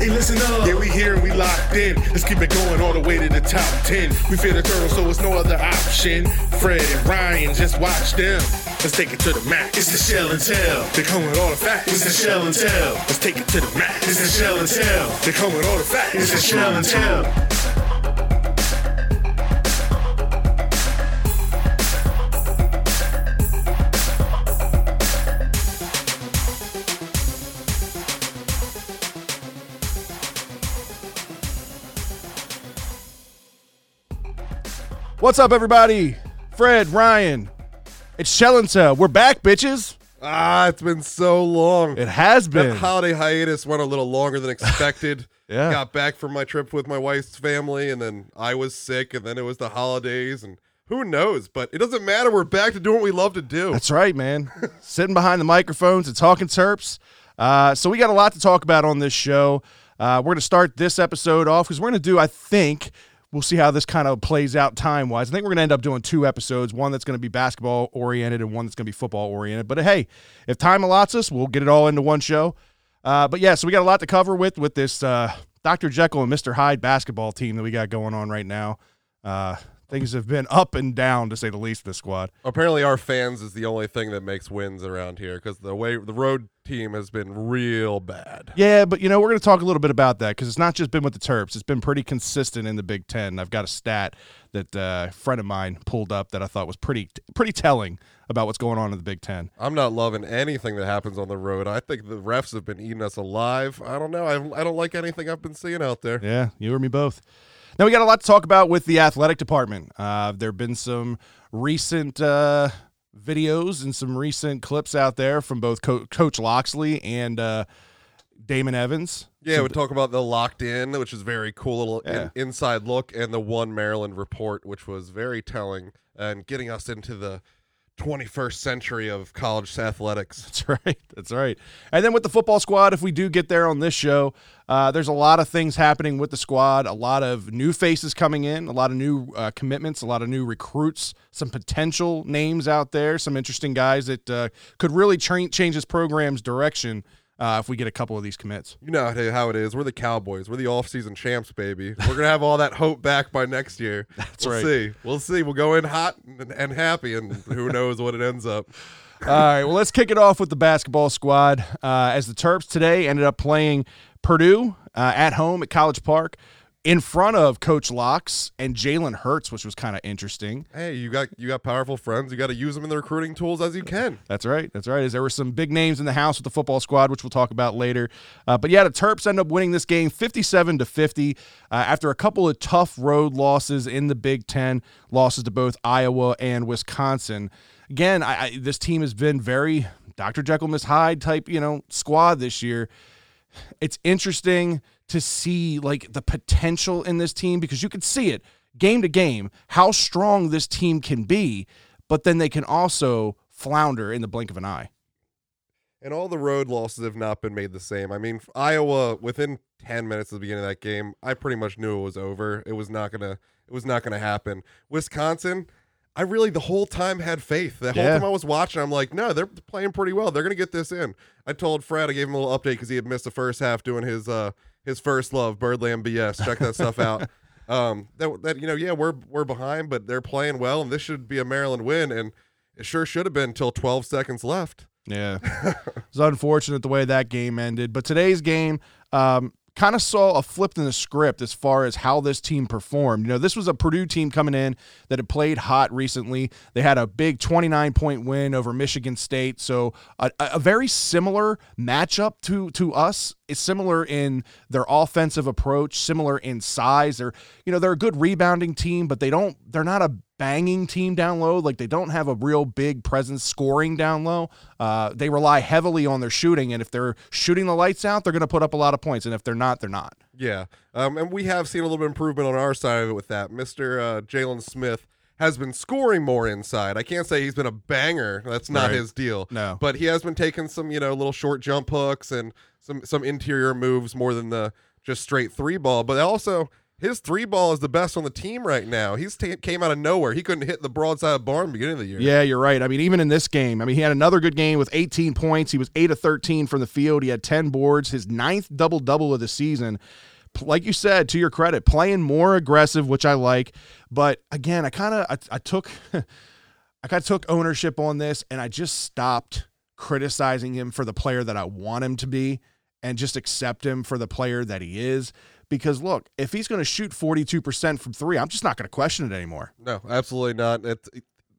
Hey, listen up. Yeah, we here and we locked in. Let's keep it going all the way to the top 10. We feel the turtle, so it's no other option. Fred and Ryan, just watch them. Let's take it to the max. It's the shell and tell. They come with all the facts. It's the shell and tell. Let's take it to the max. It's the shell and tell. They come with all the facts. It's the shell and tell. What's up, everybody? Fred, Ryan, it's Shell and Tell. We're back, bitches. Ah, it's been so long. It has been. That holiday hiatus went a little longer than expected. Yeah. Got back from my trip with my wife's family, and then I was sick, and then it was the holidays, and who knows? But it doesn't matter. We're back to doing what we love to do. That's right, man. Sitting behind the microphones and talking Terps. Uh, so we got a lot to talk about on this show. Uh, we're going to start this episode off because we're going to do, I think, we'll see how this kind of plays out time wise. I think we're going to end up doing two episodes one that's going to be basketball oriented and one that's going to be football oriented. But hey, if time allots us, we'll get it all into one show. Uh, but yeah, so we got a lot to cover with with this uh, Dr. Jekyll and Mr. Hyde basketball team that we got going on right now. Uh, things have been up and down to say the least. This squad. Apparently, our fans is the only thing that makes wins around here because the way the road team has been real bad. Yeah, but you know, we're going to talk a little bit about that because it's not just been with the Terps. It's been pretty consistent in the Big Ten. I've got a stat that uh, a friend of mine pulled up that I thought was pretty pretty telling about what's going on in the Big Ten. I'm not loving anything that happens on the road. I think the refs have been eating us alive. I don't know. I, I don't like anything I've been seeing out there. Yeah, you or me both. Now we got a lot to talk about with the athletic department. Uh, there have been some recent uh, videos and some recent clips out there from both Co- Coach Locksley and uh, Damon Evans. Yeah, Some- we talk about the locked in, which is very cool little in- inside look, and the one Maryland report, which was very telling and getting us into the 21st century of college athletics. That's right. That's right. And then with the football squad, if we do get there on this show, uh, there's a lot of things happening with the squad. A lot of new faces coming in, a lot of new uh, commitments, a lot of new recruits, some potential names out there, some interesting guys that uh, could really tra- change this program's direction uh, if we get a couple of these commits. You know how- it is. We're the Cowboys. We're the off-season champs, baby. We're gonna have all that hope back by next year. That's we'll right. See, we'll see. We'll go in hot and, and happy, and who knows what it ends up. All right, well, let's kick it off with the basketball squad. Uh, as the Terps today ended up playing Purdue uh, at home at College Park in front of Coach Locks and Jalen Hurts, which was kind of interesting. Hey, you got you got powerful friends. You got to use them in the recruiting tools as you can. That's right. That's right. As there were some big names in the house with the football squad, which we'll talk about later. Uh, but yeah, the Terps end up winning this game 57 to 50 uh, after a couple of tough road losses in the Big Ten, losses to both Iowa and Wisconsin. Again, I, I, this team has been very Dr. Jekyll, Miss Hyde type, you know, squad this year. It's interesting to see like the potential in this team because you can see it game to game how strong this team can be, but then they can also flounder in the blink of an eye. And all the road losses have not been made the same. I mean, Iowa within 10 minutes of the beginning of that game, I pretty much knew it was over. It was not going to it was not going to happen. Wisconsin, I really the whole time had faith. The whole Yeah. time I was watching, I'm like, "No, they're playing pretty well. They're going to get this in." I told Fred, I gave him a little update cuz he had missed the first half doing his uh his first love, Birdland BS. Check that stuff out. Um that that you know, yeah, we're we're behind, but they're playing well and this should be a Maryland win and it sure should have been until 12 seconds left. Yeah. it's unfortunate the way that game ended. But today's game um, kind of saw a flip in the script as far as how this team performed. You know, this was a Purdue team coming in that had played hot recently. They had a big 29 point win over Michigan State. So a, a very similar matchup to to us. It's similar in their offensive approach, similar in size. They're, you know, they're a good rebounding team, but they don't they're not a banging team down low. Like they don't have a real big presence scoring down low. Uh, they rely heavily on their shooting, and if they're shooting the lights out, they're going to put up a lot of points. And if they're not, they're not. Yeah, um, and we have seen a little bit of improvement on our side of it with that. Mister uh, Jalen Smith has been scoring more inside. I can't say he's been a banger. That's not Right. his deal. No. but he has been taking some you know little short jump hooks and some some interior moves more than the just straight three ball. But also his three ball is the best on the team right now. He's ta came out of nowhere. He couldn't hit the broadside of barn beginning of the year. Yeah, you're right. I mean, even in this game, I mean, he had another good game with 18 points. He was 8 of 13 from the field. He had 10 boards, his ninth double double of the season. Like you said, to your credit, playing more aggressive, which I like. But again, I kind of I, I took I kind of took ownership on this, and I just stopped criticizing him for the player that I want him to be, and just accept him for the player that he is. Because look, if he's going to shoot 42% from three, I'm just not going to question it anymore. No, absolutely not. It,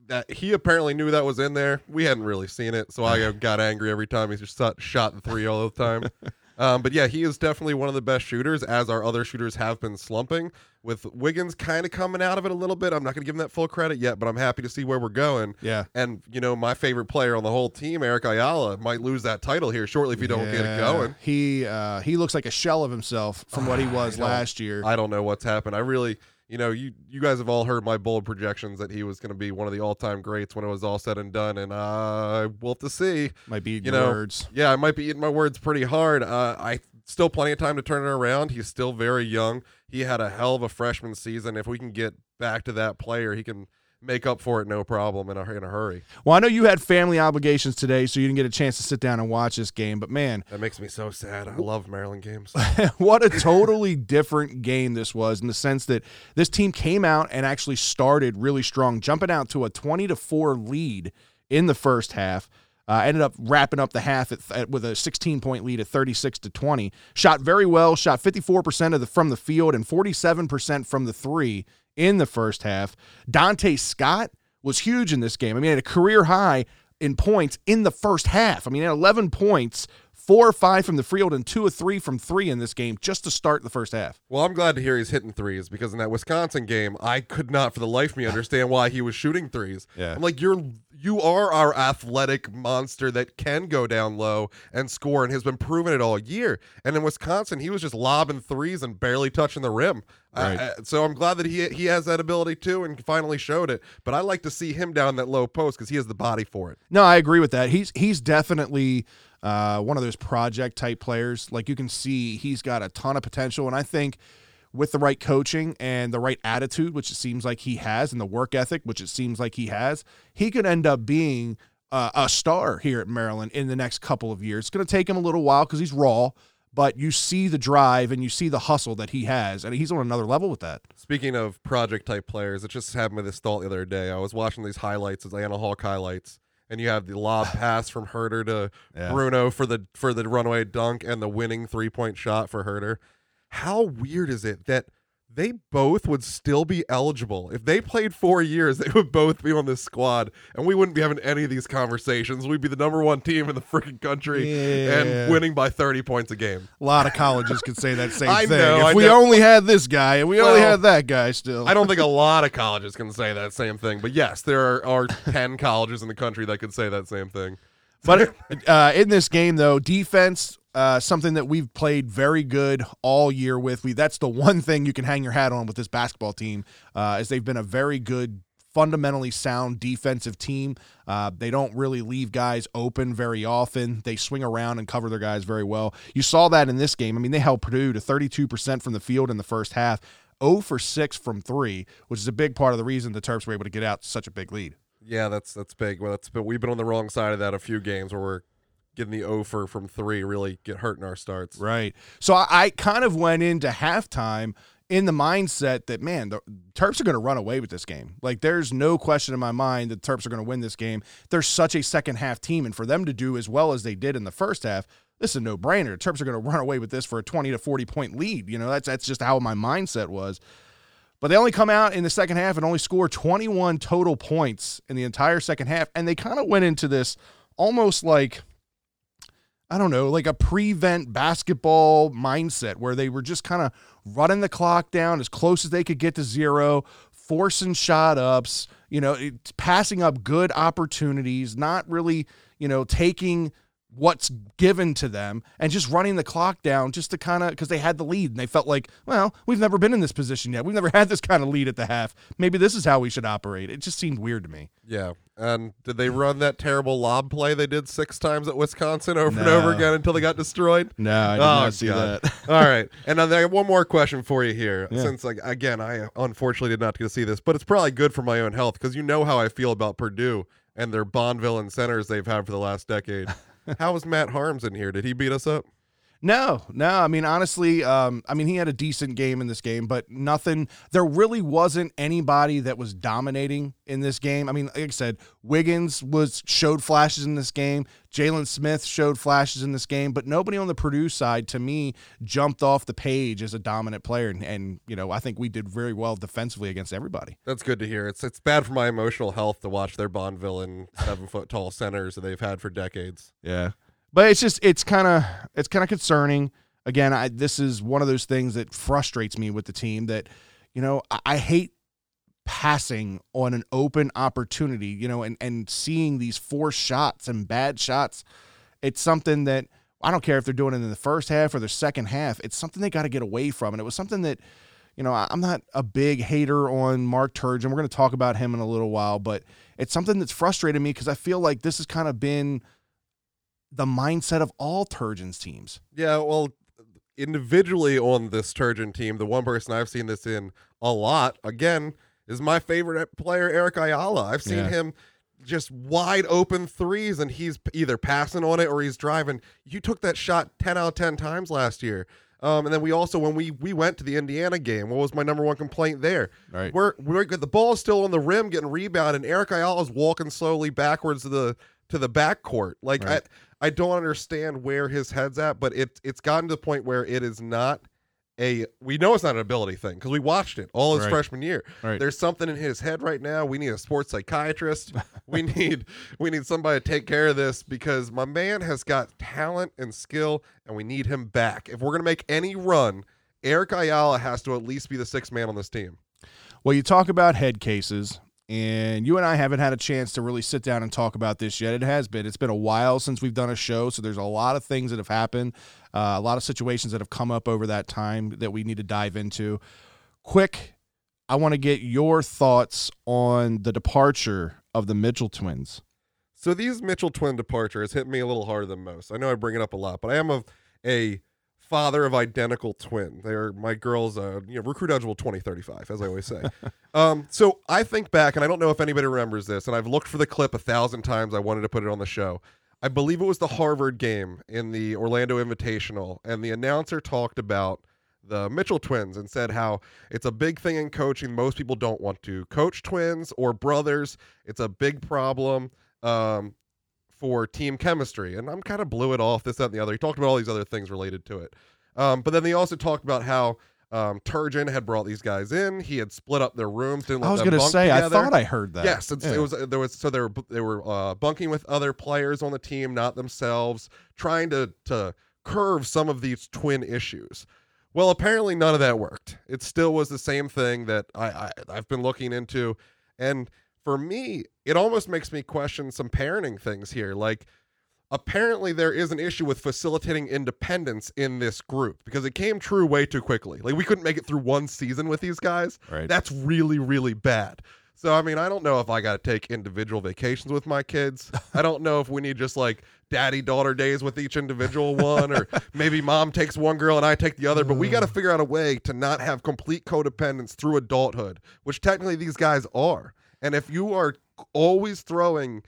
that he apparently knew that was in there. We hadn't really seen it, so I got angry every time he just shot, shot the three all the time. Um, but yeah, he is definitely one of the best shooters, as our other shooters have been slumping. With Wiggins kind of coming out of it a little bit, I'm not going to give him that full credit yet, but I'm happy to see where we're going. Yeah. And you know, my favorite player on the whole team, Eric Ayala, might lose that title here shortly if you don't get it going. He uh, he looks like a shell of himself from what he was last year. I don't know what's happened. I really, you know, you you guys have all heard my bold projections that he was going to be one of the all time greats when it was all said and done, and uh, we'll have to see. Might be You your know, words. Yeah, I might be eating my words pretty hard. Uh, I still plenty of time to turn it around. He's still very young. He had a hell of a freshman season. If we can get back to that player, he can make up for it no problem in a in a hurry. Well, I know you had family obligations today, so you didn't get a chance to sit down and watch this game. But man, That makes me so sad. I love Maryland games. what a totally different game this was in the sense that this team came out and actually started really strong, jumping out to a 20 to 4 lead in the first half. Uh, ended up wrapping up the half at, at, with a 16 point lead at 36 to 20. Shot very well, shot 54% of the from the field and 47% from the three in the first half. Donta Scott was huge in this game. I mean, he had a career high in points in the first half. I mean, he had 11 points, four or five from the field, and two or three from three in this game just to start the first half. Well, I'm glad to hear he's hitting threes because in that Wisconsin game, I could not for the life of me understand why he was shooting threes. Yeah. I'm like, you're you are our athletic monster that can go down low and score and has been proving it all year. And in Wisconsin, he was just lobbing threes and barely touching the rim. Right. Uh, so I'm glad that he he has that ability too and finally showed it. But I like to see him down that low post because he has the body for it. No, I agree with that. He's he's definitely uh, one of those project type players. Like you can see, he's got a ton of potential, and I think with the right coaching and the right attitude, which it seems like he has, and the work ethic, which it seems like he has, he could end up being uh, a star here at Maryland in the next couple of years. It's going to take him a little while because he's raw, but you see the drive and you see the hustle that he has, and he's on another level with that. Speaking of project type players, it just happened with this thought the other day. I was watching these highlights, these Atlanta Hawk highlights, and you have the lob pass from Huerter to Yeah. Bruno for the for the runaway dunk and the winning three point shot for Huerter. How weird is it that they both would still be eligible if they played four years? They would both be on this squad, and we wouldn't be having any of these conversations. We'd be the number one team in the freaking country Yeah. and winning by thirty points a game. A lot of colleges could say that same I thing. know, if I we know. only had this guy and we only had that guy still. I don't think a lot of colleges can say that same thing, but yes, there are, are 10 colleges in the country that could say that same thing. But uh, in this game, though, defense, uh, something that we've played very good all year with. We that's the one thing you can hang your hat on with this basketball team, uh, is they've been a very good, fundamentally sound defensive team. Uh, they don't really leave guys open very often. They swing around and cover their guys very well. You saw that in this game. I mean, they held Purdue to 32% from the field in the first half. 0 for 6 from 3, which is a big part of the reason the Terps were able to get out such a big lead. Yeah, that's that's big. Well, that's but we've been on the wrong side of that a few games where we're getting the offer from three really get hurting our starts. Right. So I, I kind of went into halftime in the mindset that man, the Terps are going to run away with this game. Like there's no question in my mind that Terps are going to win this game. They're such a second half team, and for them to do as well as they did in the first half, this is a no brainer. Terps are going to run away with this for a 20 to 40 point lead. You know, that's that's just how my mindset was. But they only come out in the second half and only score 21 total points in the entire second half. And they kind of went into this almost like, I don't know, like a prevent basketball mindset where they were just kind of running the clock down as close as they could get to zero, forcing shot ups, you know, passing up good opportunities, not really, you know, taking what's given to them and just running the clock down just to kind of because they had the lead and they felt like, well, we've never been in this position yet. We've never had this kind of lead at the half. Maybe this is how we should operate. It just seemed weird to me. Yeah. And did they run that terrible lob play they did six times at Wisconsin over and over again until they got destroyed? No, I did Oh, not see God. that. All right. And then I have one more question for you here. Yeah. Since, like, again, I unfortunately did not get to see this, but it's probably good for my own health because you know how I feel about Purdue and their Bonneville and centers they've had for the last decade. how was Matt Haarms in here? Did he beat us up? No, no. I mean, honestly, um, I mean, he had a decent game in this game, but nothing. There really wasn't anybody that was dominating in this game. I mean, like I said, Wiggins was showed flashes in this game. Jalen Smith showed flashes in this game, but nobody on the Purdue side, to me, jumped off the page as a dominant player. And, and you know, I think we did very well defensively against everybody. That's good to hear. It's it's bad for my emotional health to watch their Bonneville and seven foot tall centers that they've had for decades. Yeah. But it's just it's kind of it's kind of concerning. Again, I this is one of those things that frustrates me with the team that you know, I, I hate passing on an open opportunity, you know, and and seeing these forced shots and bad shots. It's something that I don't care if they're doing it in the first half or the second half. It's something they got to get away from. And it was something that, you know, I'm not a big hater on Mark Turgeon. We're going to talk about him in a little while, but it's something that's frustrated me because I feel like this has kind of been the mindset of all Turgeon's teams. Yeah, well, individually on this Turgeon team, the one person I've seen this in a lot, again, is my favorite player, Eric Ayala. I've seen Yeah. him just wide open threes, and he's either passing on it or he's driving. You took that shot 10 out of 10 times last year. Um, and then we also, when we we went to the Indiana game, what was my number one complaint there? Right. We're, we're the ball's still on the rim, getting rebounded, and Eric Ayala Ayala's walking slowly backwards to the to the backcourt. Like Right. I, I don't understand where his head's at, but it it's gotten to the point where it is not a we know it's not an ability thing because we watched it all his Right. freshman year. Right. There's something in his head right now. We need a sports psychiatrist. we need we need somebody to take care of this because my man has got talent and skill, and we need him back. If we're gonna make any run, Eric Ayala has to at least be the sixth man on this team. Well, you talk about head cases, and you and I haven't had a chance to really sit down and talk about this yet. It has been. It's been a while since we've done a show, so there's a lot of things that have happened, uh, a lot of situations that have come up over that time that we need to dive into. Quick, I want to get your thoughts on the departure of the Mitchell twins. So these Mitchell twin departures hit me a little harder than most. I know I bring it up a lot, but I am a a father of identical twin. They're my girls, uh, you know, recruit eligible 2035, as I always say. um, so I think back, and I don't know if anybody remembers this, and I've looked for the clip a thousand times. I wanted to put it on the show. I believe it was the Harvard game in the Orlando Invitational, and the announcer talked about the Mitchell twins and said how it's a big thing in coaching. Most people don't want to coach twins or brothers. It's a big problem um, for team chemistry. And I'm kind of blew it off, this, that, and the other. He talked about all these other things related to it. Um, but then they also talked about how um, Turgeon had brought these guys in. He had split up their rooms. Didn't let I was going to say, together. I thought I heard that. Yes, it's, Yeah. it was. There was so they were they were uh, bunking with other players on the team, not themselves, trying to to curve some of these twin issues. Well, apparently none of that worked. It still was the same thing that I, I I've been looking into, and for me, it almost makes me question some parenting things here. Like, apparently there is an issue with facilitating independence in this group because it came true way too quickly. Like, we couldn't make it through one season with these guys. Right. That's really, really bad. So, I mean, I don't know if I got to take individual vacations with my kids. I don't know if we need just like daddy daughter days with each individual one, or maybe mom takes one girl and I take the other. But we got to figure out a way to not have complete codependence through adulthood, which technically these guys are. And if you are always throwing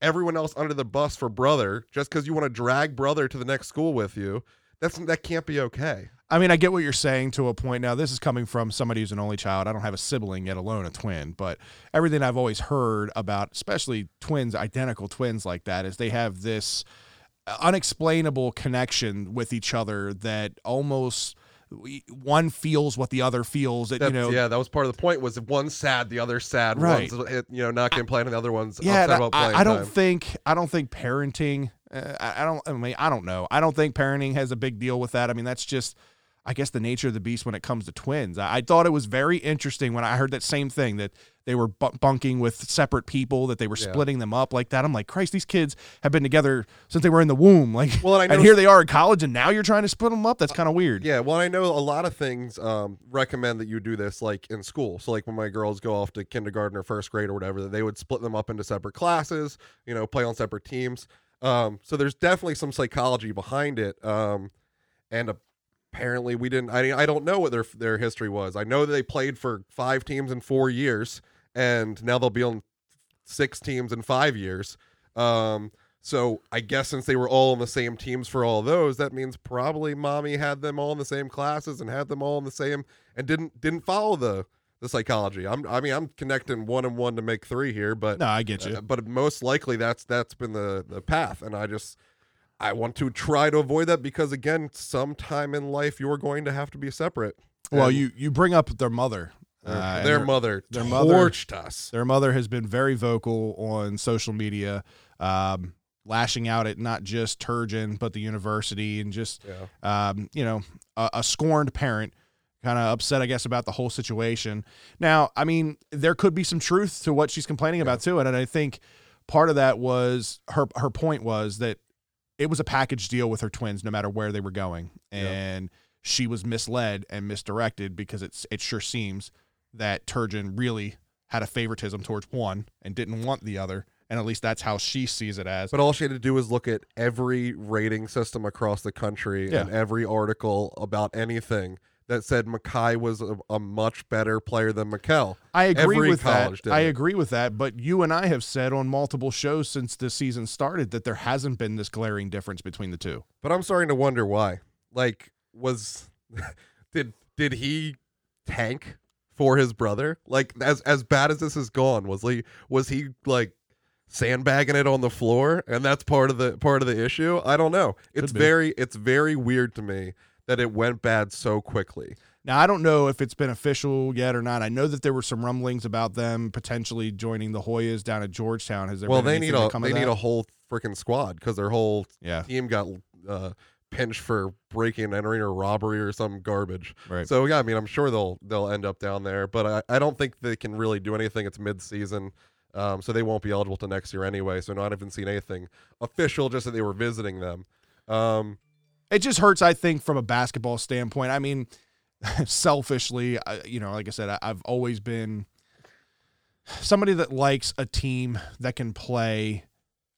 everyone else under the bus for brother just because you want to drag brother to the next school with you, that's that can't be okay. I mean, I get what you're saying to a point. Now, this is coming from somebody who's an only child. I don't have a sibling, yet alone a twin. But everything I've always heard about, especially twins, identical twins like that, is they have this uh, unexplainable connection with each other that almost one feels what the other feels. That That's, you know, yeah, that was part of the point. Was if one's sad, the other's sad. Right. One's you know not getting played, and the other one's yeah. upset about playing I, I don't time. think I don't think parenting. Uh, I, I don't. I mean, I don't know. I don't think parenting has a big deal with that. I mean, that's just. I guess the nature of the beast when it comes to twins. I, I thought it was very interesting when I heard that same thing that they were bu- bunking with separate people, that they were Yeah. splitting them up like that. I'm like, Christ, these kids have been together since they were in the womb. Like, Well, and I and here they are in college, and now you're trying to split them up. That's kind of weird. Yeah, well, I know a lot of things um, recommend that you do this like in school. So, like when my girls go off to kindergarten or first grade or whatever, that they would split them up into separate classes, you know, play on separate teams. Um, so there's definitely some psychology behind it. Um, and apparently, we didn't. I I don't know what their their history was. I know that they played for five teams in four years, and now they'll be on six teams in five years. Um, so I guess since they were all on the same teams for all those, that means probably mommy had them all in the same classes and had them all in the same and didn't didn't follow the the psychology. I'm I mean I'm connecting one and one to make three here, but No, I get you. uh, but most likely that's that's been the the path, and I just I want to try to avoid that because again, sometime in life you're going to have to be separate. well, And you you bring up their mother. their, uh, their their- mother their mother- torched us. Their mother has been very vocal on social media, um, lashing out at not just Turgeon but the university and just Yeah. um, you know a, a scorned parent, kind of upset I guess about the whole situation. Now, I mean, there could be some truth to what she's complaining about too, and, and I think part of that was her her point was that it was a package deal with her twins, no matter where they were going, and she was misled and misdirected because it's it sure seems that Turgeon really had a favoritism towards one and didn't want the other, and at least that's how she sees it as. But all she had to do was look at every rating system across the country Yeah. and every article about anything that said Makhi was a, a much better player than Makhel. I agree Every with that. I agree with that. But you and I have said on multiple shows since the season started that there hasn't been this glaring difference between the two. But I'm starting to wonder why. Like, was did did he tank for his brother? Like, as as bad as this has gone, was he was he like sandbagging it on the floor, and that's part of the part of the issue? I don't know. It's very it's very weird to me that it went bad so quickly. Now I don't know if it's been official yet or not. I know that there were some rumblings about them potentially joining the Hoyas down at Georgetown. Has there well, they need a they need that? a whole freaking squad because their whole yeah team got uh, pinched for breaking entering or robbery or some garbage. right. So yeah, I mean, I'm sure they'll they'll end up down there, but I, I don't think they can really do anything. It's mid season, um, so they won't be eligible to next year anyway. So not even seen anything official, just that they were visiting them. Um, it just hurts i think from a basketball standpoint. I mean selfishly I, you know like i said I, i've always been somebody that likes a team that can play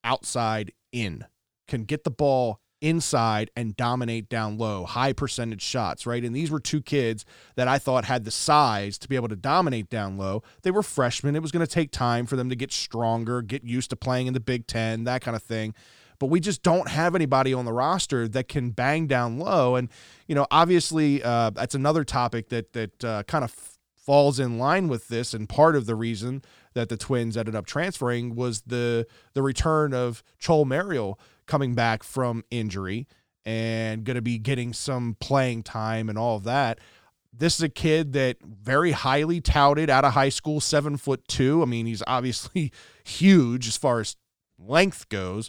outside in can get the ball inside and dominate down low high percentage shots right? And these were two kids that i thought had the size to be able to dominate down low. They were freshmen. It was going to take time for them to get stronger get used to playing in the big 10 that kind of thing but we just don't have anybody on the roster that can bang down low. And you know, obviously, uh, that's another topic that that uh, kind of f- falls in line with this. And part of the reason that the Twins ended up transferring was the the return of Chol Marial coming back from injury and going to be getting some playing time and all of that. This is a kid that very highly touted out of high school, seven foot two. I mean, he's obviously huge as far as length goes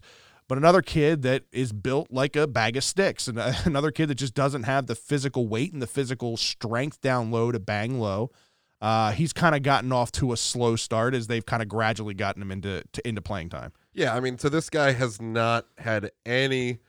but another kid that is built like a bag of sticks and uh, another kid that just doesn't have the physical weight and the physical strength down low to bang low uh, he's kind of gotten off to a slow start as they've kind of gradually gotten him into to, into playing time yeah, I mean, so this guy has not had any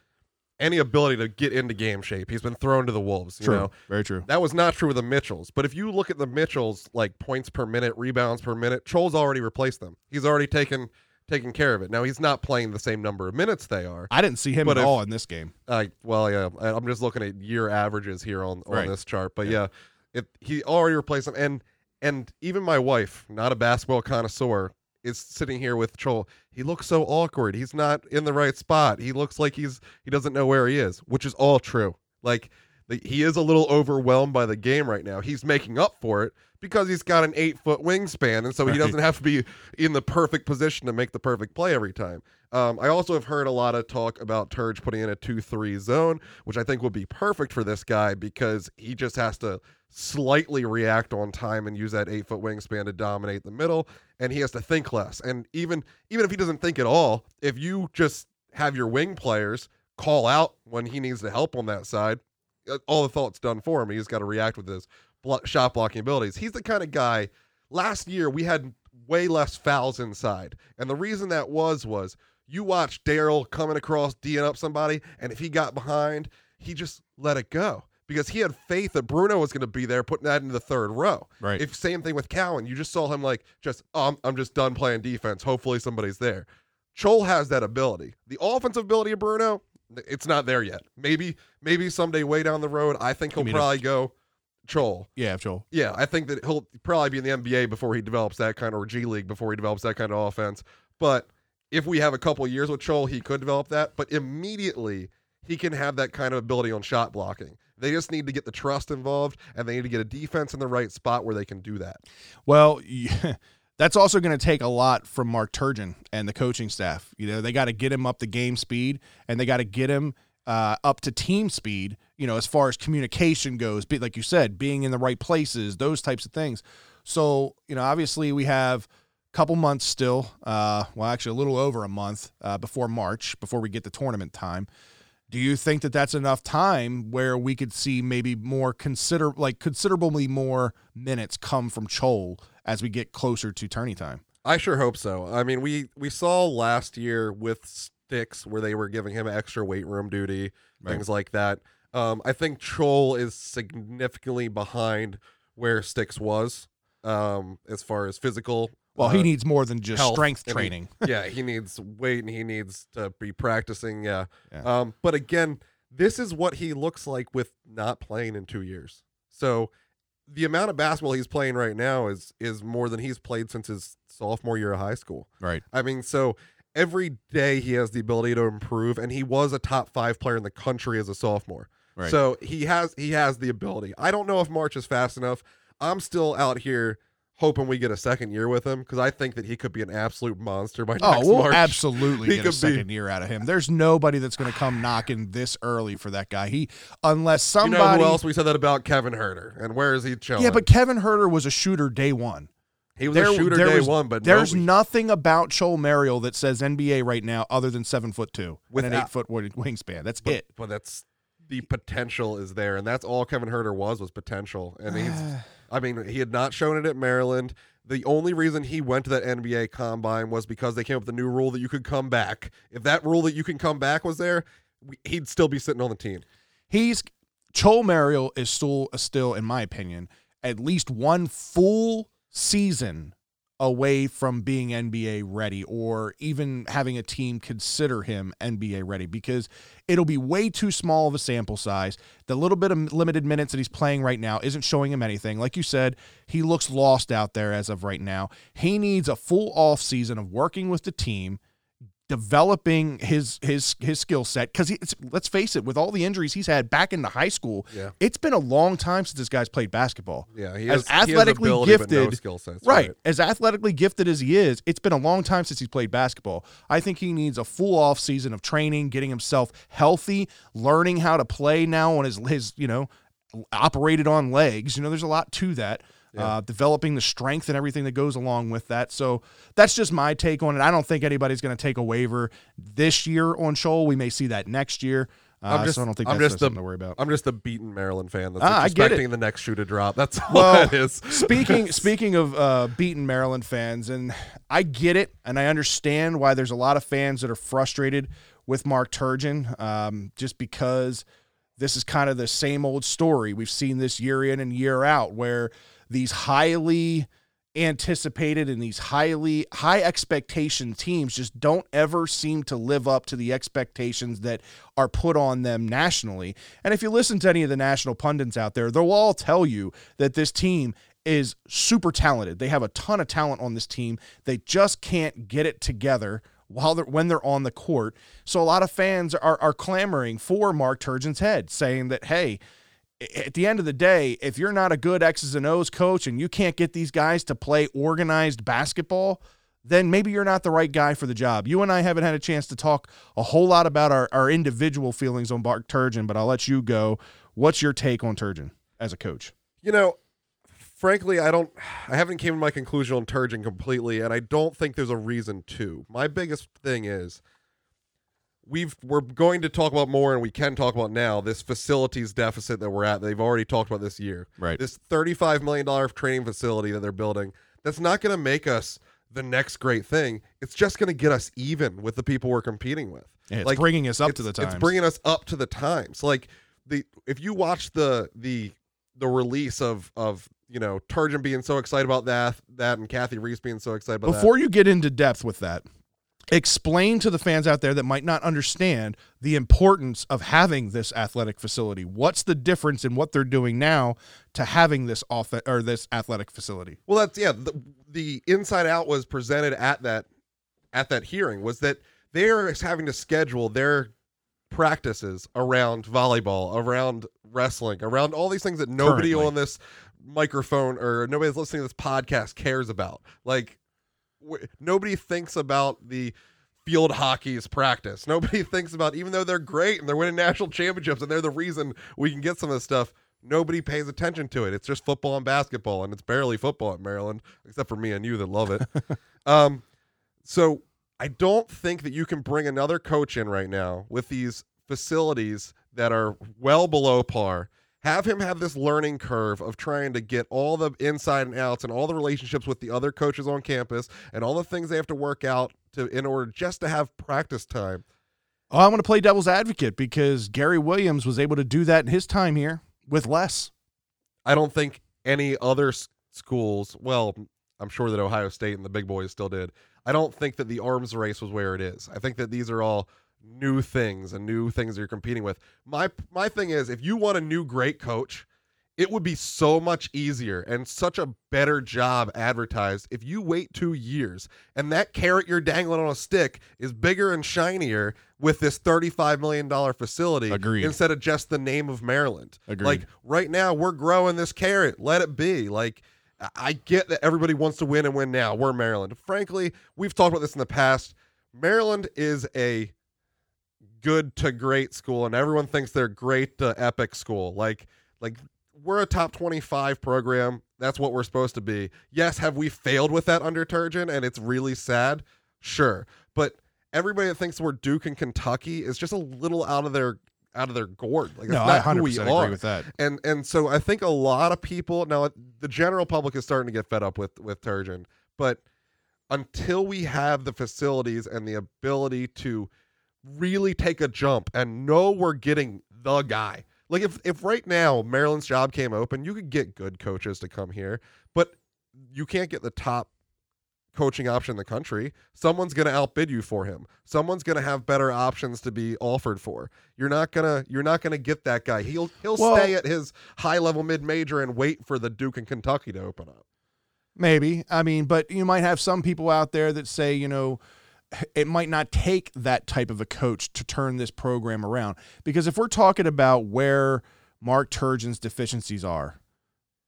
any ability to get into game shape. He's been thrown to the wolves. You know, very true That was not true with the Mitchells. But if you look at the Mitchells, like points per minute, rebounds per minute, Chol's already replaced them. He's already taken taken care of it. Now he's not playing the same number of minutes they are. i didn't see him at if- all in this game well, yeah, I'm just looking at year averages here on on Right. this chart. But Yeah. yeah, it he already replaced him, and and even my wife, not a basketball connoisseur, is sitting here with Troll. He looks so awkward. He's not in the right spot. He looks like he's he doesn't know where he is, which is all true. Like he is a little overwhelmed by the game right now. He's making up for it because he's got an eight foot wingspan, and so he doesn't have to be in the perfect position to make the perfect play every time. Um, I also have heard a lot of talk about Turge putting in a 2 3 zone, which I think would be perfect for this guy because he just has to slightly react on time and use that eight foot wingspan to dominate the middle, and he has to think less. And even even if he doesn't think at all, if you just have your wing players call out when he needs the help on that side, Uh, all the thoughts done for him. He's got to react with his blo- shot blocking abilities. He's the kind of guy. Last year we had way less fouls inside, and the reason that was was you watch Darryl coming across, D'ing up somebody, and if he got behind, he just let it go because he had faith that Bruno was going to be there, putting that into the third row. Right. If same thing with Cowan, you just saw him like just oh, I'm, I'm just done playing defense. Hopefully somebody's there. Chol has that ability. The offensive ability of Bruno, it's not there yet. Maybe maybe someday way down the road, I think he'll mean if- probably go Chol. Yeah, Joel. Yeah, I think that he'll probably be in the NBA before he develops that kind of or G League before he develops that kind of offense. But if we have a couple years with Chol, he could develop that. But immediately he can have that kind of ability on shot blocking. They just need to get the trust involved and they need to get a defense in the right spot where they can do that. Well, yeah, that's also going to take a lot from Mark Turgeon and the coaching staff. You know, they got to get him up to game speed, and they got to get him uh, up to team speed. You know, as far as communication goes, be, like you said, being in the right places, those types of things. So, you know, obviously we have a couple months still. Uh, well, actually, a little over a month uh, before March, before we get the tournament time. Do you think that that's enough time where we could see maybe more consider like considerably more minutes come from Chol as we get closer to tourney time? I sure hope so. I mean, we we saw last year with Sticks where they were giving him extra weight room duty, Right. things like that. Um, I think Troll is significantly behind where Sticks was um, as far as physical. Well, uh, he needs more than just health, strength and he- training. yeah, he needs weight and he needs to be practicing. Yeah. Yeah. Um, but again, this is what he looks like with not playing in two years. So the amount of basketball he's playing right now is is more than he's played since his sophomore year of high school. right. I mean, so every day he has the ability to improve, and he was a top five player in the country as a sophomore. Right. So he has he has the ability. I don't know if March is fast enough. I'm still out here hoping we get a second year with him because I think that he could be an absolute monster by Oh, next we'll March. absolutely He get a could be- second year out of him. There's nobody that's going to come knocking this early for that guy. He, unless You somebody. know who else we said that about? Kevin Huerter. And where is he chilling? yeah, but Kevin Huerter was a shooter day one. he was There- a shooter day was- one. But There's nobody- nothing about Chol Marial that says NBA right now other than seven foot two with an eight foot wingspan. That's but, it. but that's the potential is there, and that's all Kevin Huerter was was potential. And he's, ah. I mean, he had not shown it at Maryland. The only reason he went to that NBA combine was because they came up with a new rule that you could come back. If that rule that you can come back was there, he'd still be sitting on the team. He's Chol Marial is still still, in my opinion, at least one full season away from being NBA ready or even having a team consider him NBA ready because it'll be way too small of a sample size. The little bit of limited minutes that he's playing right now isn't showing him anything. Like you said, he looks lost out there as of right now. He needs a full off season of working with the team developing his his his skill set because let's face it with all the injuries he's had back into high school Yeah. it's been a long time since this guy's played basketball. Yeah, he As has, he has athletically ability, but no gifted- skill sets. right. As athletically gifted as he is it's been a long time since he's played basketball. I think he needs a full off season of training getting himself healthy learning how to play now on his his you know operated on legs. You know there's a lot to that uh, developing the strength and everything that goes along with that. So that's just my take on it. I don't think anybody's going to take a waiver this year on Chol. We may see that next year. Uh, I'm just, so I don't think I'm that's just something the, to worry about. I'm just the beaten Maryland fan that's Ah, I get it. expecting the next shoe to drop. That's all Well, that is. speaking speaking of uh, beaten Maryland fans, and I get it, and I understand why there's a lot of fans that are frustrated with Mark Turgeon, um, just because this is kind of the same old story we've seen this year in and year out, where these highly anticipated and these highly high expectation teams just don't ever seem to live up to the expectations that are put on them nationally. And if you listen to any of the national pundits out there, they'll all tell you that this team is super talented. They have a ton of talent on this team. They just can't get it together while they're when they're on the court. So a lot of fans are are clamoring for Mark Turgeon's head, saying that hey, at the end of the day, if you're not a good X's and O's coach and you can't get these guys to play organized basketball, then maybe you're not the right guy for the job. You and I haven't had a chance to talk a whole lot about our, our individual feelings on Mark Turgeon, but I'll let you go. What's your take on Turgeon as a coach? You know, frankly, I don't. I haven't came to my conclusion on Turgeon completely, and I don't think there's a reason to. My biggest thing is we've we're going to talk about more and we can talk about now this facilities deficit that we're at. They've already talked about this year. Right. This 35 million dollar training facility that they're building. That's not going to make us the next great thing. It's just going to get us even with the people we're competing with. And it's Like, bringing us up to the times. It's bringing us up to the times. Like the if you watch the the the release of of you know Turgeon being so excited about that that and Kathy Reese being so excited about Before you get into depth with that, explain to the fans out there that might not understand the importance of having this athletic facility. What's the difference in what they're doing now to having this off or this athletic facility? Well, that's yeah. The, the inside out was presented at that at that hearing was that they're having to schedule their practices around volleyball, around wrestling, around all these things that nobody Currently. on this microphone or nobody's listening to this podcast cares about. Like nobody thinks about the field hockey's practice. Nobody thinks about even though they're great and they're winning national championships and they're the reason we can get some of this stuff. Nobody pays attention to it. It's just football and basketball, and it's barely football at Maryland, except for me and you that love it. um, so I don't think that you can bring another coach in right now with these facilities that are well below par. Have him have this learning curve of trying to get all the inside and outs and all the relationships with the other coaches on campus and all the things they have to work out to in order just to have practice time. Oh, I want to play devil's advocate because Gary Williams was able to do that in his time here with less. I don't think any other s- schools, well, I'm sure that Ohio State and the big boys still did. I don't think that the arms race was where it is. I think that these are all new things and new things that you're competing with. My my thing is if you want a new great coach, it would be so much easier and such a better job advertised if you wait 2 years and that carrot you're dangling on a stick is bigger and shinier with this 35 million dollar facility Agreed. instead of just the name of Maryland. Agreed. Like right now we're growing this carrot. Let it be. Like I get that everybody wants to win and win now. We're Maryland. Frankly, we've talked about this in the past. Maryland is a good to great school and everyone thinks they're great to epic school. Like like we're a top 25 program. That's what we're supposed to be. Yes, have we failed with that under Turgeon and it's really sad? Sure. But everybody that thinks we're Duke and Kentucky is just a little out of their out of their gourd. Like No, I not who 100% we agree are with that. and and so I think a lot of people now uh, the general public is starting to get fed up with with Turgeon, but until we have the facilities and the ability to really take a jump and know we're getting the guy. Like if if right now Maryland's job came open, you could get good coaches to come here, but you can't get the top coaching option in the country. Someone's going to outbid you for him. Someone's going to have better options to be offered for. You're not going to you're not going to get that guy. He'll he'll Well- stay at his high level mid major and wait for the Duke and Kentucky to open up. Maybe. I mean, but you might have some people out there that say, you know, it might not take that type of a coach to turn this program around. Because if we're talking about where Mark Turgeon's deficiencies are,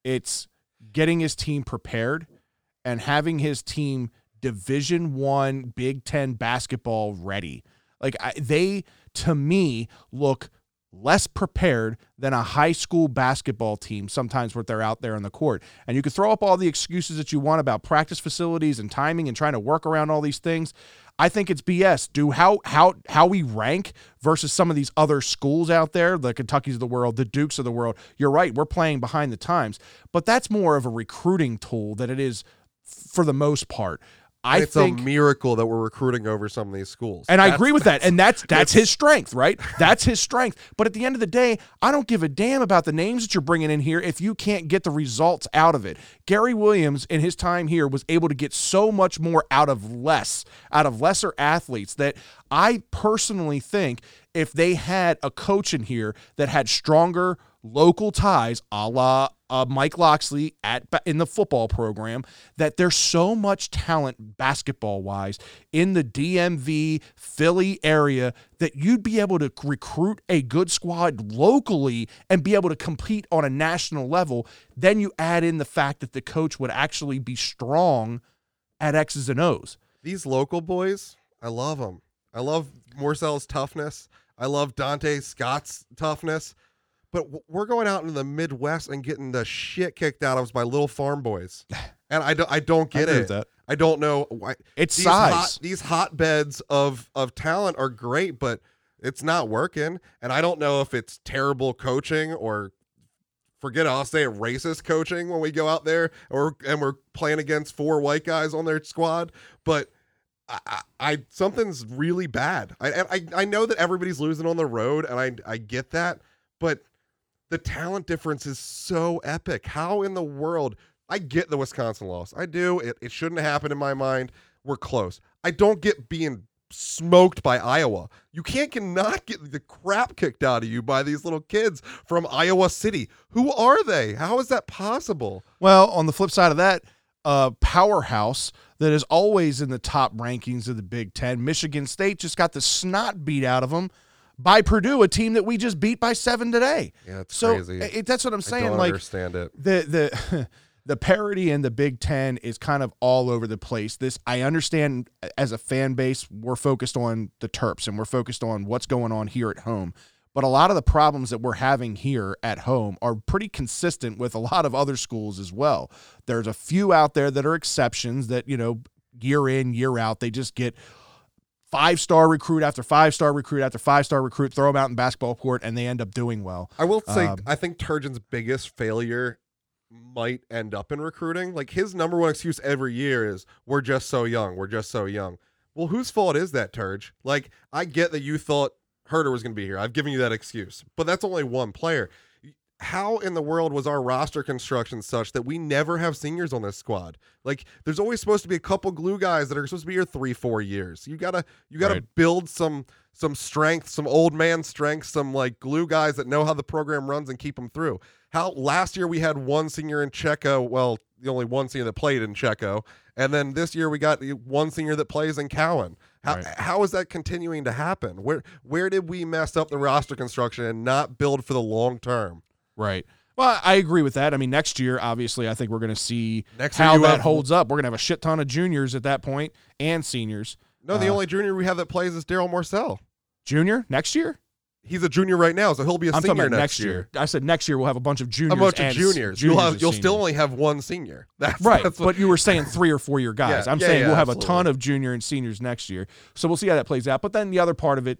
it's getting his team prepared and having his team division 1 Big 10 basketball ready. Like I, they to me look less prepared than a high school basketball team sometimes when they're out there on the court. And you can throw up all the excuses that you want about practice facilities and timing and trying to work around all these things. I think it's BS. Do how how how we rank versus some of these other schools out there, the Kentuckies of the world, the Dukes of the world. You're right, we're playing behind the times, but that's more of a recruiting tool than it is for the most part. I it's think a miracle that we're recruiting over some of these schools. and I agree with that. And that's that's his strength, right? That's his strength. But at the end of the day, I don't give a damn about the names that you're bringing in here if you can't get the results out of it. Gary Williams in his time here was able to get so much more out of less, out of lesser athletes that I personally think if they had a coach in here that had stronger local ties, a la uh, Mike Locksley at in the football program, that there's so much talent basketball wise in the DMV Philly area that you'd be able to recruit a good squad locally and be able to compete on a national level. Then you add in the fact that the coach would actually be strong at X's and O's. these local boys, I love them. I love Morsell's toughness. I love Donta Scott's toughness. But we're going out into the Midwest and getting the shit kicked out of us by little farm boys, and I don't, I don't get agree it. I don't know why. It's these size. Hot, these hotbeds of of talent are great, but it's not working. And I don't know if it's terrible coaching or forget it, I'll say it racist coaching when we go out there or and we're playing against four white guys on their squad. But I, I, I something's really bad. I, I I know that everybody's losing on the road, and I I get that, but the talent difference is so epic. How in the world? I get the Wisconsin loss. I do. It, it shouldn't happen in my mind. We're close. I don't get being smoked by Iowa. You can't cannot get the crap kicked out of you by these little kids from Iowa City. Who are they? How is that possible? Well, on the flip side of that, uh, powerhouse that is always in the top rankings of the Big Ten, Michigan State just got the snot beat out of them by Purdue, a team that we just beat by seven today. Yeah, it's so crazy. It, that's what I'm I saying. don't like understand it. the the the parity in the Big Ten is kind of all over the place. This I understand as a fan base, we're focused on the Terps and we're focused on what's going on here at home. But a lot of the problems that we're having here at home are pretty consistent with a lot of other schools as well. There's a few out there that are exceptions that, you know, year in, year out, they just get five star recruit after five star recruit after five star recruit, throw them out in basketball court, and they end up doing well. I will say, Um, I think Turgeon's biggest failure might end up in recruiting. Like his number one excuse every year is, "We're just so young. We're just so young." Well, whose fault is that, Turge? Like, I get that you thought Huerter was going to be here. I've given you that excuse, but that's only one player. How in the world was our roster construction such that we never have seniors on this squad? Like, there's always supposed to be a couple glue guys that are supposed to be here three, four years. You gotta, you gotta Right. build some some strength, some old man strength, some like glue guys that know how the program runs and keep them through. How last year we had one senior in Checo, well, the only one senior that played in Checo, and then this year we got the one senior that plays in Cowan. How Right. how is that continuing to happen? Where where did we mess up the roster construction and not build for the long term? Right. Well, I agree with that. I mean, next year, obviously, I think we're going to see Next how that have- holds up. We're going to have a shit ton of juniors at that point and seniors. No, the Uh, only junior we have that plays is Darryl Morsell. Junior next year? He's a junior right now, so he'll be a I'm senior next, next year. I said next year we'll have a bunch of juniors. A bunch of and s- juniors. You'll have you'll still only have one senior. That's right. That's what, but you were saying three or four year guys. Yeah, I'm yeah, saying yeah, we'll have a ton of junior and seniors next year. So we'll see how that plays out. But then the other part of it,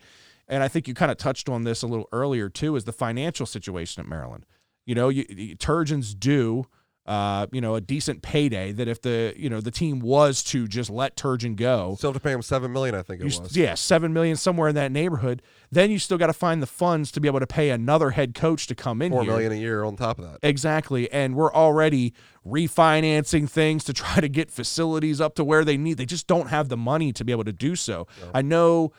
and I think you kind of touched on this a little earlier too, is the financial situation at Maryland. You know, you, you, Turgeons do, uh, you know, a decent payday. That if the you know the team was to just let Turgeon go, still have to pay him seven million. I think it you, was. yeah, seven million somewhere in that neighborhood. Then you still got to find the funds to be able to pay another head coach to come in Four here. million a year on top of that. Exactly. And we're already refinancing things to try to get facilities up to where they need. They just don't have the money to be able to do so. I know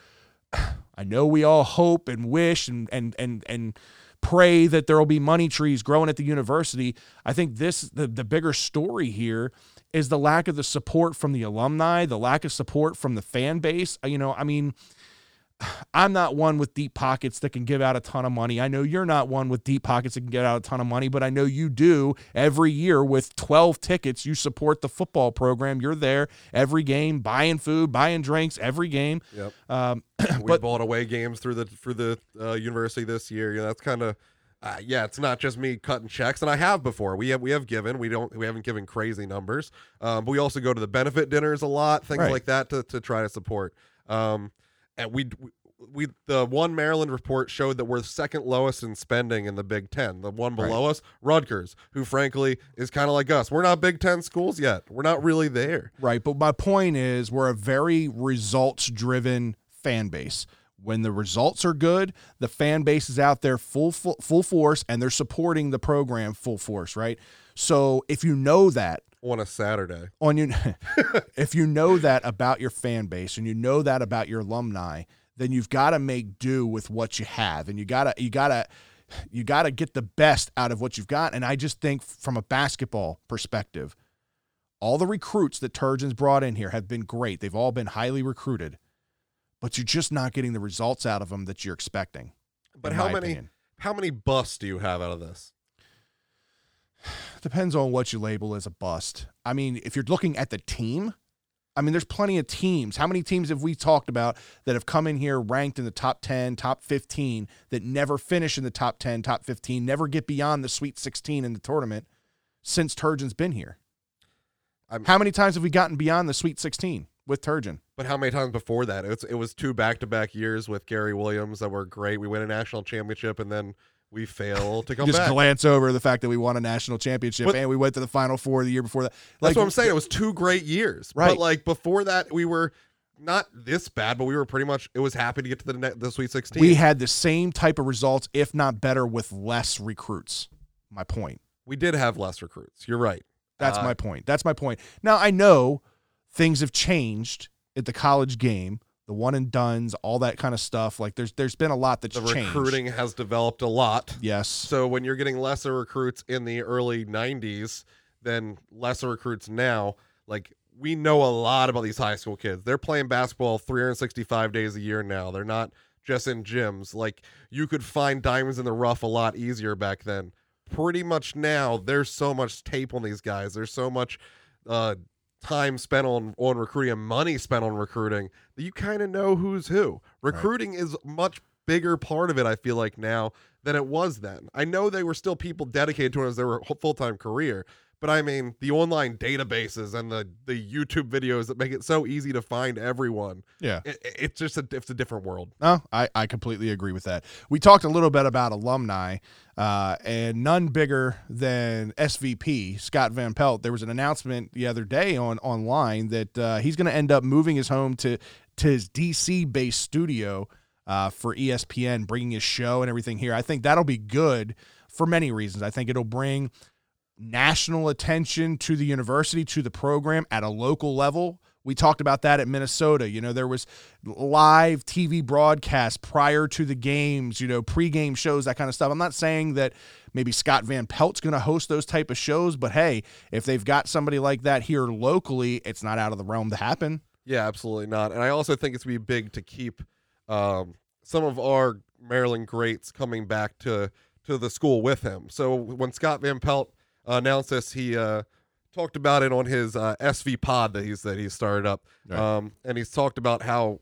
I know we all hope and wish and and and and pray that there will be money trees growing at the university. I think this the, the bigger story here is the lack of the support from the alumni, the lack of support from the fan base. Uh, you know, I mean, I'm not one with deep pockets that can give out a ton of money. I know you're not one with deep pockets that can get out a ton of money, but I know you do every year with 12 tickets. You support the football program. You're there every game, buying food, buying drinks every game. Yep. Um, we but- bought away games through the through the uh, university this year. You know, that's kind of uh, yeah. It's not just me cutting checks, and I have before. We have we have given. We don't. We haven't given crazy numbers, um, but we also go to the benefit dinners a lot, things Right. like that to to try to support. Um, and we. We the one Maryland report showed that we're second lowest in spending in the Big Ten. The one below us, Rutgers, who frankly is kind of like us. We're not Big Ten schools yet. We're not really there. Right. But my point is, we're a very results driven fan base. When the results are good, the fan base is out there full, full full force and they're supporting the program full force, right? So if you know that On a Saturday, on your if you know that about your fan base and you know that about your alumni, then you've got to make do with what you have and you got to you got to you got to get the best out of what you've got and I just think from a basketball perspective all the recruits that Turgeon's brought in here have been great. They've all been highly recruited. But you're just not getting the results out of them that you're expecting. but how many opinion. how many busts do you have out of this? Depends on what you label as a bust. I mean, if you're looking at the team, I mean, there's plenty of teams. How many teams have we talked about that have come in here ranked in the top 10, top 15, that never finish in the top 10, top 15, never get beyond the Sweet 16 in the tournament since Turgeon's been here? I'm- How many times have we gotten beyond the Sweet 16 with Turgeon? But how many times before that? It was, it was two back to back years with Gary Williams that were great. We win a national championship and then we fail to come Just back. glance over the fact that we won a national championship But- and we went to the Final Four the year before that. That's what I'm saying. It was two great years. Right. But like before that, we were not this bad, but we were pretty much. It was happy to get to the ne- the Sweet 16. We had the same type of results, if not better, with less recruits. My point. we did have less recruits. You're right. That's Uh, my point. That's my point. Now I know things have changed at the college game, the one and dones, all that kind of stuff. Like there's there's been a lot that's The changed. recruiting has developed a lot. Yes. So when you're getting lesser recruits in the early 90s than lesser recruits now, like we know a lot about these high school kids. They're playing basketball 365 days a year now. They're not just in gyms. Like you could find diamonds in the rough a lot easier back then. Pretty much now, there's so much tape on these guys. There's so much uh, time spent on on recruiting and money spent on recruiting that you kind of know who's who. Recruiting is much bigger part of it. I feel like now than it was then. I know they were still people dedicated to it as their full time career, but I mean the online databases and the the YouTube videos that make it so easy to find everyone. yeah. It, it- it's just a it's a different world. No, I, I completely agree with that. We talked a little bit about alumni, uh, and none bigger than SVP Scott Van Pelt. There was an announcement the other day on online that uh, he's going to end up moving his home to to his DC based studio uh, for ESPN, bringing his show and everything here. I think that'll be good for many reasons. I think it'll bring national attention to the university, to the program at a local level. We talked about that at Minnesota. You know, there was live TV broadcasts prior to the games, you know, pregame shows, that kind of stuff. I'm not saying that maybe Scott Van Pelt's going to host those type of shows, but hey, if they've got somebody like that here locally, it's not out of the realm to happen. Yeah, absolutely not. And I also think it's be big to keep um, some of our Maryland greats coming back to to the school with him. So when Scott Van Pelt uh, announced this, he uh, talked about it on his uh, SV pod that he's that he started up, Right. um, and he's talked about how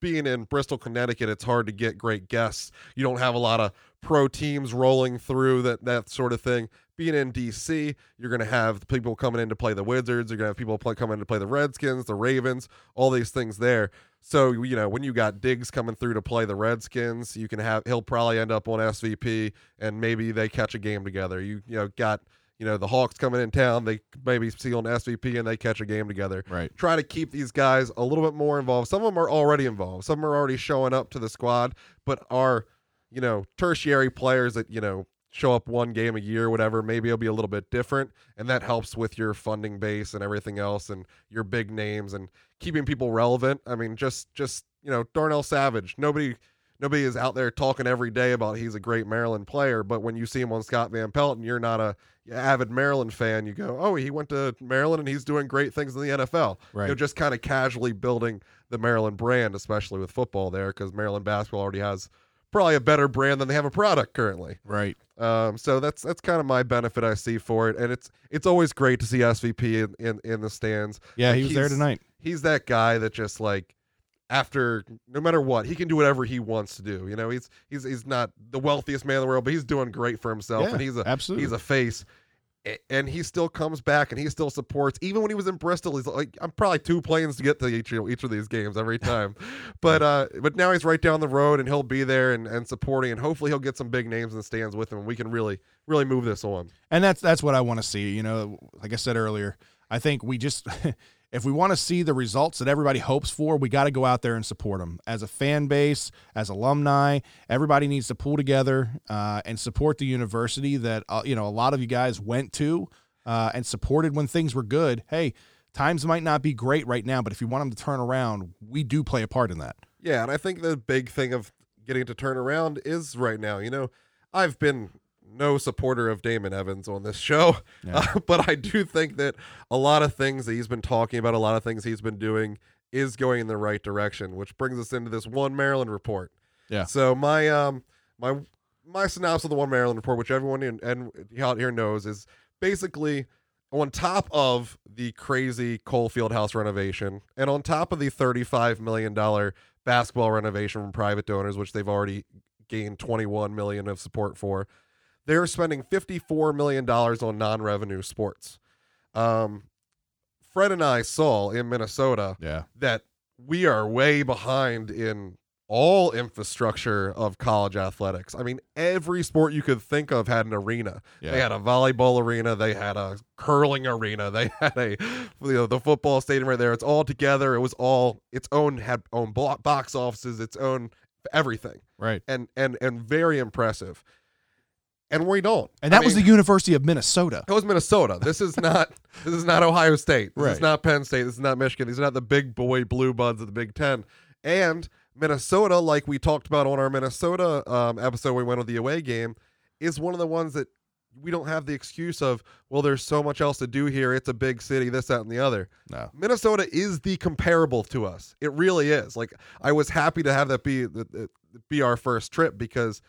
being in Bristol, Connecticut, it's hard to get great guests. You don't have a lot of pro teams rolling through that that sort of thing. Being in DC, you're going to have people coming in to play the Wizards. You're going to have people play, coming in to play the Redskins, the Ravens, all these things there. So you know when you got Diggs coming through to play the Redskins, you can have he'll probably end up on SVP, and maybe they catch a game together. You you know got you know the Hawks coming in town, they maybe see on SVP and they catch a game together Right. try to keep these guys a little bit more involved. Some of them are already involved. Some are already showing up to the squad, but are, you know, tertiary players that, you know, show up one game a year, whatever. Maybe it'll be a little bit different. And that helps with your funding base and everything else and your big names and keeping people relevant. I mean, just, just, you know, Darnell Savage. Nobody, nobody is out there talking every day about he's a great Maryland player. But when you see him on Scott Van Pelt and you're not a avid Maryland fan, you go, oh, he went to Maryland and he's doing great things in the NFL Right. you know, just kind of casually building the Maryland brand, especially with football there, because Maryland basketball already has probably a better brand than they have a product currently. Right. Um, so that's that's kind of my benefit I see for it, and it's it's always great to see SVP in in, in the stands. Yeah, Like, he was there tonight. He's that guy that just like after no matter what he can do whatever he wants to do. You know, he's he's he's not the wealthiest man in the world, but he's doing great for himself, Yeah, and he's a absolutely. he's a face and he still comes back and he still supports even when he was in bristol he's like i'm probably two planes to get to each, each of these games every time but uh but now he's right down the road and he'll be there and, and supporting and hopefully he'll get some big names in the stands with him and we can really really move this on And that's that's what I want to see. You know, like I said earlier, I think we just if we want to see the results that everybody hopes for, we got to go out there and support them as a fan base, as alumni. Everybody needs to pull together uh, and support the university that uh, you know a lot of you guys went to uh, and supported when things were good. Hey, times might not be great right now, but if you want them to turn around, we do play a part in that. Yeah, and I think the big thing of getting it to turn around is right now. You know, I've been no supporter of Damon Evans on this show, Yeah. uh, but I do think that a lot of things that he's been talking about, a lot of things he's been doing, is going in the right direction. Which brings us into this one Maryland report. Yeah. So my um my my synopsis of the one Maryland report, which everyone in, and out here knows, is basically on top of the crazy Cole Fieldhouse renovation, and on top of the $35 million basketball renovation from private donors, which they've already gained 21 million of support for, they're spending $54 million on non-revenue sports. Um, Fred and I saw in Minnesota Yeah. that we are way behind in all infrastructure of college athletics. I mean, every sport you could think of had an arena. Yeah. They had a volleyball arena, they had a curling arena, they had a you know the football stadium right there. It's all together. It was all its own had own bo- box offices, its own everything, Right. and and and very impressive. And we don't. And I that was mean, the University of Minnesota. that was Minnesota. This is not this is not Ohio State. This is Right. not Penn State. This is not Michigan. These are not the big boy blue bloods of the Big Ten. And Minnesota, like we talked about on our Minnesota um, episode, we went with the away game, is one of the ones that we don't have the excuse of. Well, there's so much else to do here. It's a big city. This, that, and the other. No. Minnesota is the comparable to us. It really is. Like I was happy to have that be be our first trip because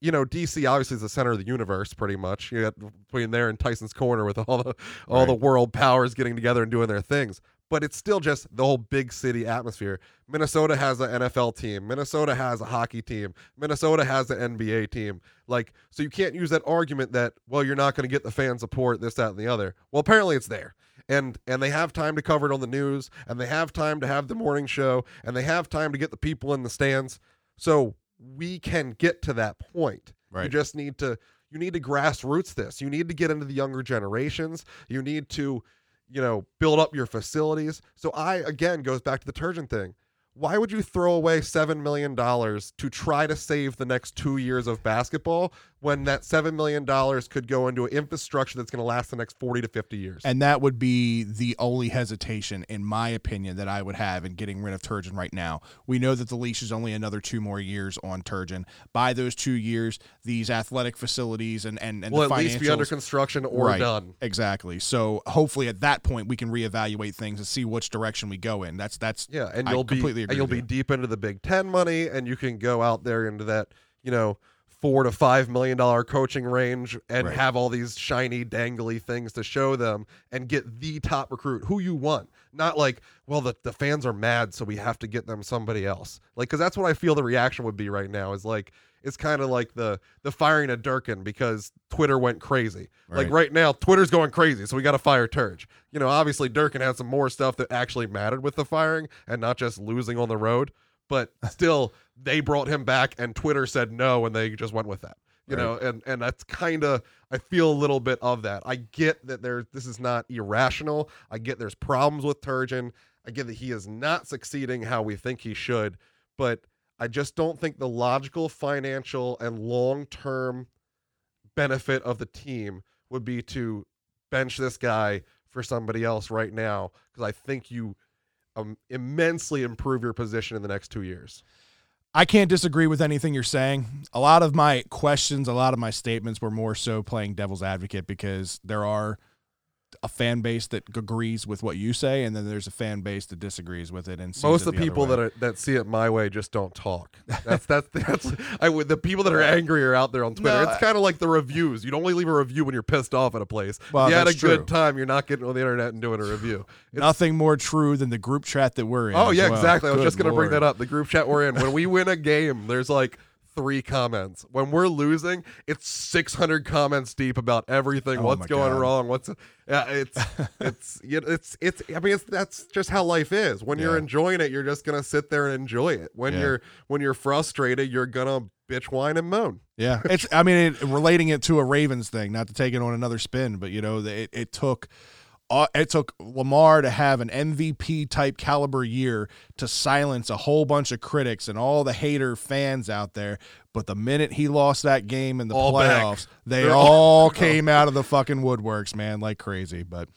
you know DC obviously is the center of the universe pretty much. You got between there and Tyson's Corner with all the all the world powers getting together and doing their things. But it's still just the whole big city atmosphere. Minnesota has an NFL team. Minnesota has a hockey team. Minnesota has an NBA team. Like, so you can't use that argument that, well, you're not going to get the fan support, this, that, and the other. Well, apparently it's there. And and they have time to cover it on the news, and they have time to have the morning show, and they have time to get the people in the stands. So we can get to that point. You just need to you need to grassroots this. You need to get into the younger generations. You need to, you know, build up your facilities. So I again goes back to the Turgeon thing. Why would you throw away seven million dollars to try to save the next two years of basketball when that seven million dollars could go into an infrastructure that's going to last the next forty to fifty years? And that would be the only hesitation, in my opinion, that I would have in getting rid of Turgeon right now. We know that the leash is only another two more years on Turgeon. By those two years, these athletic facilities and and, and will the at least be under construction or Right. done. Exactly. So hopefully at that point we can reevaluate things and see which direction we go in. That's that's Yeah, and you'll be and you'll be deep into the Big Ten money, and you can go out there into that you know four to five million dollar coaching range and Right. have all these shiny dangly things to show them and get the top recruit who you want. Not like, well, the, the fans are mad, so we have to get them somebody else. Like, because that's what I feel the reaction would be right now. Is like it's kind of like the the firing of Durkin because Twitter went crazy. Like Right. right now, Twitter's going crazy, so we got to fire Turge. You know, obviously Durkin had some more stuff that actually mattered with the firing and not just losing on the road. But still, they brought him back, and Twitter said no, and they just went with that. You Right. know, and and that's kind of I feel a little bit of that. I get that there this is not irrational. I get there's problems with Turgeon. I get that he is not succeeding how we think he should, but I just don't think the logical financial and long term benefit of the team would be to bench this guy for somebody else right now because I think you um, immensely improve your position in the next two years. I can't disagree with anything you're saying. A lot of my questions, a lot of my statements were more so playing devil's advocate because there are a fan base that agrees with what you say, and then there's a fan base that disagrees with it. And Most of the other people that are that see it my way just don't talk. That's that's that's I would the people that are angry are out there on Twitter. No, it's kind of like the reviews. You'd only leave a review when you're pissed off at a place. Well, you had a true. good time. You're not getting on the internet and doing a review. It's- nothing more true than the group chat that we're in. Oh yeah, well. exactly. I was Good just gonna bring that up. The group chat we're in. When we win a game, there's like three comments. When we're losing, it's 600 comments deep about everything. Oh, what's going God. wrong? What's yeah? It's it's you know, it's it's. I mean, it's that's just how life is. When you're enjoying it, you're just gonna sit there and enjoy it. When Yeah. you're when you're frustrated, you're gonna bitch, whine, and moan. Yeah, it's. I mean, it, relating it to a Ravens thing, not to take it on another spin, but you know, it, it took. Uh, it took Lamar to have an MVP type caliber year to silence a whole bunch of critics and all the hater fans out there. But the minute he lost that game in the All back. playoffs, they They're all all- came out of the fucking woodworks, man, like crazy. But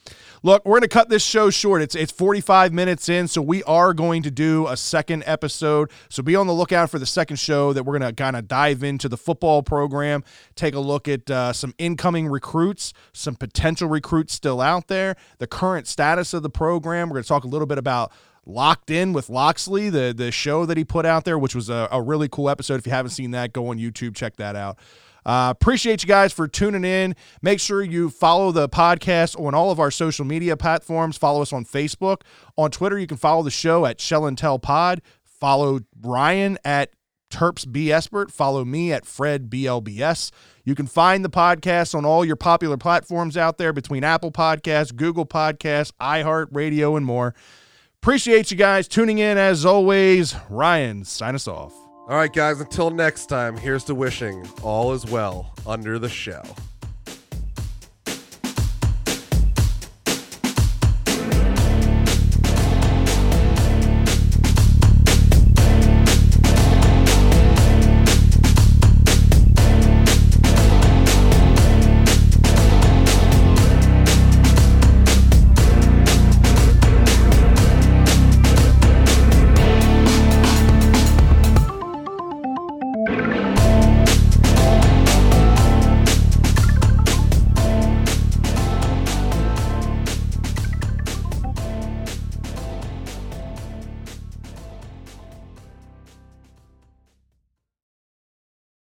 look, we're gonna cut this show short. It's it's 45 minutes in, so we are going to do a second episode. So be on the lookout for the second show that we're gonna kind of dive into the football program, take a look at uh, some incoming recruits, some potential recruits still out there, the current status of the program. We're gonna talk a little bit about Locked In with Locksley, the the show that he put out there, which was a, a really cool episode. If you haven't seen that, go on YouTube, check that out. Uh, appreciate you guys for tuning in. Make sure you follow the podcast on all of our social media platforms. Follow us on Facebook. On Twitter, you can follow the show at Shell and Tell Pod. Follow Ryan at Terps B. Espert. Follow me at Fred BLBS. You can find the podcast on all your popular platforms out there between Apple Podcasts, Google Podcasts, iHeartRadio, and more. Appreciate you guys tuning in as always. Ryan, sign us off. All right, guys, until next time, here's to wishing all is well under the shell.